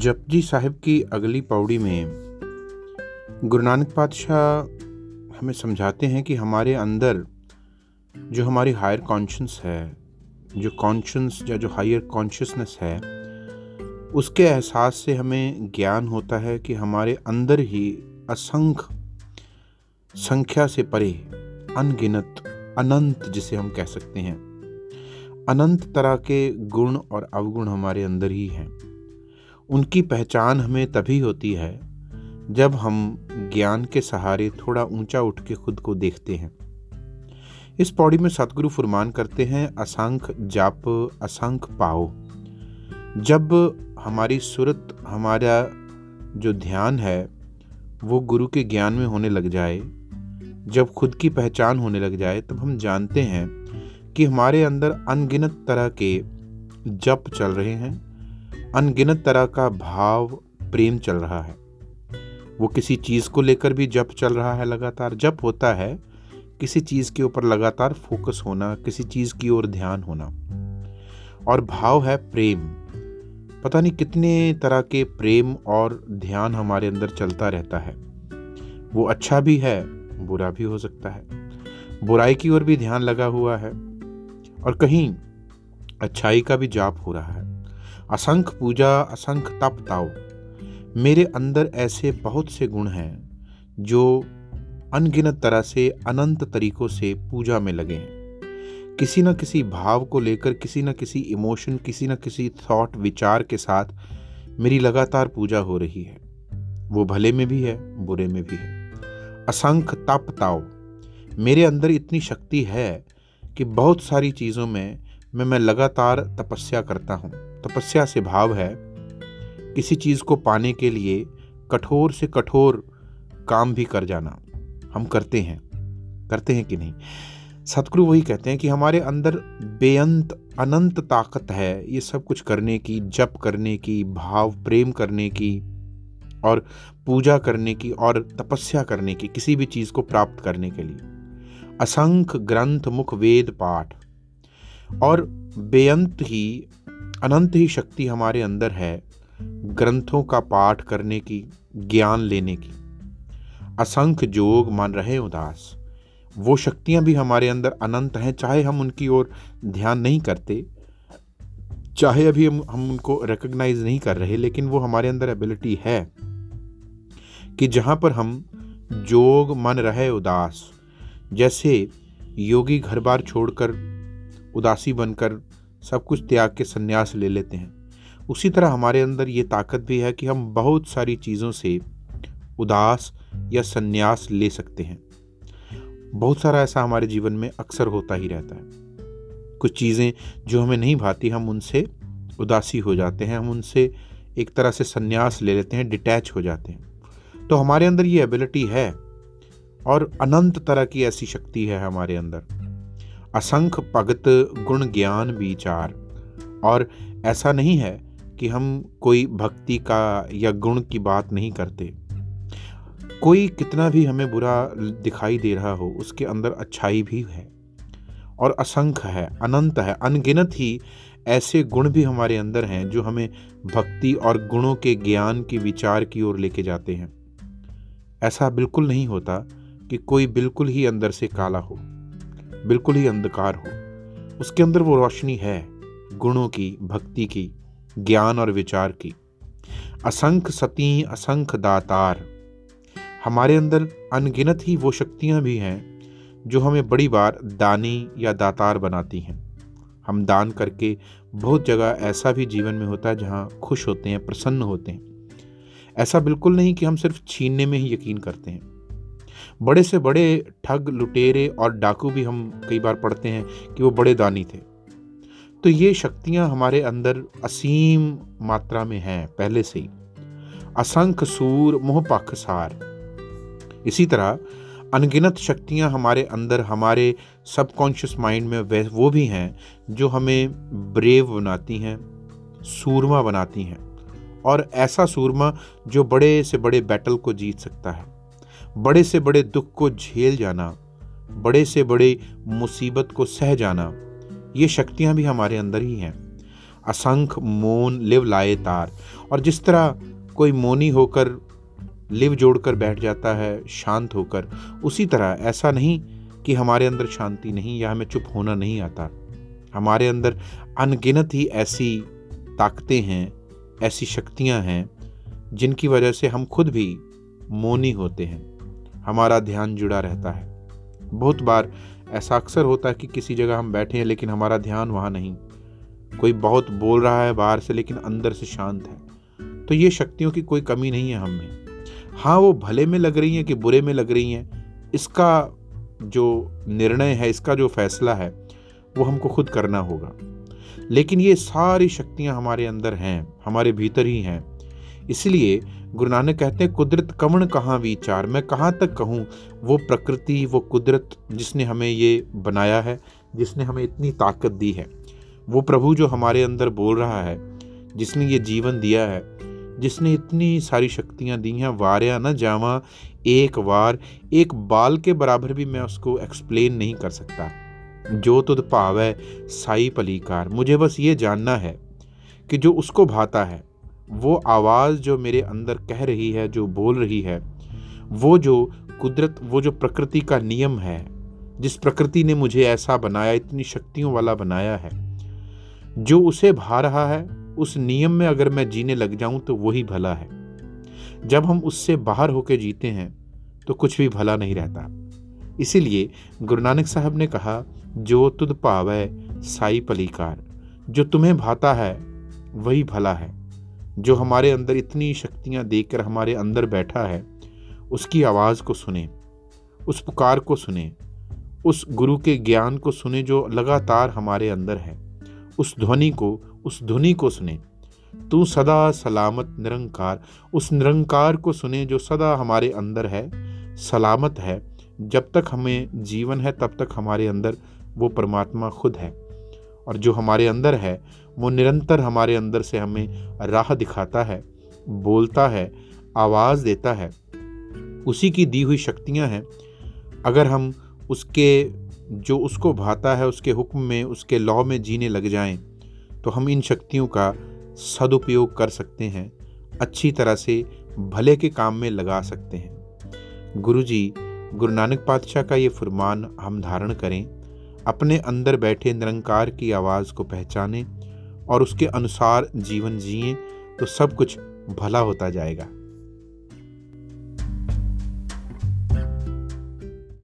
जपजी साहिब की अगली पौड़ी में गुरु नानक पातशाह हमें समझाते हैं कि हमारे अंदर जो हमारी हायर कॉन्शियस है, जो कॉन्शियस या जो हायर कॉन्शियसनेस है, उसके एहसास से हमें ज्ञान होता है कि हमारे अंदर ही असंख्य संख्या से परे अनगिनत, अनंत जिसे हम कह सकते हैं, अनंत तरह के गुण और अवगुण हमारे अंदर ही हैं। उनकी पहचान हमें तभी होती है जब हम ज्ञान के सहारे थोड़ा ऊँचा उठ के खुद को देखते हैं। इस पौड़ी में सतगुरु फुरमान करते हैं, असंख जाप, असंख पाओ। जब हमारी सूरत, हमारा जो ध्यान है, वो गुरु के ज्ञान में होने लग जाए, जब खुद की पहचान होने लग जाए, तब हम जानते हैं कि हमारे अंदर अनगिनत तरह के जप चल रहे हैं। अनगिनत तरह का भाव, प्रेम चल रहा है। वो किसी चीज़ को लेकर भी जप चल रहा है लगातार। जप होता है किसी चीज़ के ऊपर लगातार फोकस होना, किसी चीज़ की ओर ध्यान होना। और भाव है प्रेम। पता नहीं कितने तरह के प्रेम और ध्यान हमारे अंदर चलता रहता है। वो अच्छा भी है, बुरा भी हो सकता है। बुराई की ओर भी ध्यान लगा हुआ है। और कहीं अच्छाई का भी जाप हो रहा है। असंख्य पूजा, असंख्य तप ताओ मेरे अंदर ऐसे बहुत से गुण हैं, जो अनगिनत तरह से अनंत तरीकों से पूजा में लगे हैं। किसी न किसी भाव को लेकर, किसी न किसी इमोशन, किसी न किसी थॉट, विचार के साथ मेरी लगातार पूजा हो रही है। वो भले में भी है, बुरे में भी है। असंख्य तप ताओ मेरे अंदर इतनी शक्ति है कि बहुत सारी चीज़ों में मैं मैं लगातार तपस्या करता हूँ। तपस्या से भाव है, किसी चीज़ को पाने के लिए कठोर से कठोर काम भी कर जाना। हम करते हैं। करते हैं कि नहीं? सतगुरु वही कहते हैं कि हमारे अंदर बेअंत, अनंत ताकत है ये सब कुछ करने की, जप करने की, भाव, प्रेम करने की और पूजा करने की और तपस्या करने की, किसी भी चीज़ को प्राप्त करने के लिए। असंख्य ग्रंथ मुख वेद पाठ। और बेअंत ही, अनंत ही शक्ति हमारे अंदर है ग्रंथों का पाठ करने की, ज्ञान लेने की। असंख्य जोग मान रहे उदास। वो शक्तियाँ भी हमारे अंदर अनंत हैं, चाहे हम उनकी ओर ध्यान नहीं करते, चाहे अभी हम हम उनको रिकग्नाइज नहीं कर रहे, लेकिन वो हमारे अंदर एबिलिटी है कि जहाँ पर हम जोग मन रहे उदास। जैसे योगी घर बार छोड़कर उदासी बनकर सब कुछ त्याग के संन्यास ले लेते हैं। उसी तरह हमारे अंदर ये ताकत भी है कि हम बहुत सारी चीज़ों से उदास या संन्यास ले सकते हैं। बहुत सारा ऐसा हमारे जीवन में अक्सर होता ही रहता है। कुछ चीज़ें जो हमें नहीं भाती, हम उनसे उदासी हो जाते हैं, हम उनसे एक तरह से संन्यास ले लेते हैं, डिटैच हो जाते हैं। तो हमारे अंदर ये एबिलिटी है और अनंत तरह की ऐसी शक्ति है हमारे अंदर। असंख्य भगत गुण ज्ञान विचार। और ऐसा नहीं है कि हम कोई भक्ति का या गुण की बात नहीं करते। कोई कितना भी हमें बुरा दिखाई दे रहा हो, उसके अंदर अच्छाई भी है। और असंख्य है, अनंत है, अनगिनत ही ऐसे गुण भी हमारे अंदर हैं, जो हमें भक्ति और गुणों के ज्ञान के विचार की ओर लेके जाते हैं। ऐसा बिल्कुल नहीं होता कि कोई बिल्कुल ही अंदर से काला हो। बिल्कुल ही अंधकार हो। उसके अंदर वो रोशनी है, गुणों की, भक्ति की, ज्ञान और विचार की। असंख्य सती असंख्य दातार। हमारे अंदर अनगिनत ही वो शक्तियाँ भी हैं, जो हमें बड़ी बार दानी या दातार बनाती हैं। हम दान करके बहुत जगह ऐसा भी जीवन में होता है जहाँ खुश होते हैं, प्रसन्न होते हैं। ऐसा बिल्कुल नहीं कि हम सिर्फ़ छीनने में ही यकीन करते हैं। बड़े से बड़े ठग, लुटेरे और डाकू भी हम कई बार पढ़ते हैं कि वो बड़े दानी थे। तो ये शक्तियाँ हमारे अंदर असीम मात्रा में हैं, पहले से ही। असंख्य सूर, मोह सार इसी तरह अनगिनत शक्तियाँ हमारे अंदर, हमारे सबकॉन्शियस माइंड में वह, वो भी हैं जो हमें ब्रेव बनाती हैं, सूरमा बनाती हैं। और ऐसा सूरमा जो बड़े से बड़े बैटल को जीत सकता है। बड़े से बड़े दुख को झेल जाना, बड़े से बड़े मुसीबत को सह जाना, ये शक्तियाँ भी हमारे अंदर ही हैं। असंख्य मोन लिव लाए तार। और जिस तरह कोई मोनी होकर लिव जोड़कर बैठ जाता है, शांत होकर, उसी तरह ऐसा नहीं कि हमारे अंदर शांति नहीं या हमें चुप होना नहीं आता। हमारे अंदर अनगिनत ही ऐसी ताकतें हैं, ऐसी शक्तियाँ हैं, जिनकी वजह से हम खुद भी मौनी होते हैं। हमारा ध्यान जुड़ा रहता है। बहुत बार ऐसा अक्सर होता है कि किसी जगह हम बैठे हैं, लेकिन हमारा ध्यान वहाँ नहीं। कोई बहुत बोल रहा है बाहर से, लेकिन अंदर से शांत है। तो ये शक्तियों की कोई कमी नहीं है हम में। हाँ वो भले में लग रही हैं कि बुरे में लग रही हैं, इसका जो निर्णय है, इसका जो फैसला है, वो हमको खुद करना होगा। लेकिन ये सारी शक्तियाँ हमारे अंदर हैं, हमारे भीतर ही हैं। इसलिए गुरु नानक कहते हैं, कुदरत कमण कहाँ विचार? मैं कहाँ तक कहूँ, वो प्रकृति, वो कुदरत जिसने हमें ये बनाया है, जिसने हमें इतनी ताकत दी है। वो प्रभु जो हमारे अंदर बोल रहा है, जिसने ये जीवन दिया है, जिसने इतनी सारी शक्तियाँ दी हैं, वार्या न जावा, एक वार, एक बाल के बराबर भी मैं उसको एक्सप्लेन नहीं कर सकता। जो तुद भाव है साई पलीकार, मुझे बस ये जानना है कि जो उसको भाता है वो आवाज़ जो मेरे अंदर कह रही है, जो बोल रही है, वो जो कुदरत, वो जो प्रकृति का नियम है, जिस प्रकृति ने मुझे ऐसा बनाया, इतनी शक्तियों वाला बनाया है, जो उसे भा रहा है, उस नियम में अगर मैं जीने लग जाऊँ तो वही भला है। जब हम उससे बाहर होकर जीते हैं तो कुछ भी भला नहीं रहता। इसीलिए गुरु नानक साहब ने कहा, जो तुद पावै, साई पलीकार। जो तुम्हें भाता है, वही भला है। जो हमारे अंदर इतनी शक्तियाँ देकर हमारे अंदर बैठा है, उसकी आवाज़ को सुने, उस पुकार को सुने, उस गुरु के ज्ञान को सुने जो लगातार हमारे अंदर है, उस ध्वनि को, उस ध्वनि को सुने। तू सदा सलामत निरंकार, उस निरंकार को सुने जो सदा हमारे अंदर है, सलामत है। जब तक हमें जीवन है, तब तक हमारे अंदर वो परमात्मा खुद है। और जो हमारे अंदर है, वो निरंतर हमारे अंदर से हमें राह दिखाता है, बोलता है, आवाज़ देता है। उसी की दी हुई शक्तियाँ हैं। अगर हम उसके, जो उसको भाता है, उसके हुक्म में, उसके लॉ में जीने लग जाएँ तो हम इन शक्तियों का सदुपयोग कर सकते हैं, अच्छी तरह से भले के काम में लगा सकते हैं। गुरु जी गुरु नानक पातशाह का ये फरमान हम धारण करें। अपने अंदर बैठे निरंकार की आवाज़ को पहचाने और उसके अनुसार जीवन जिए तो सब कुछ भला होता जाएगा।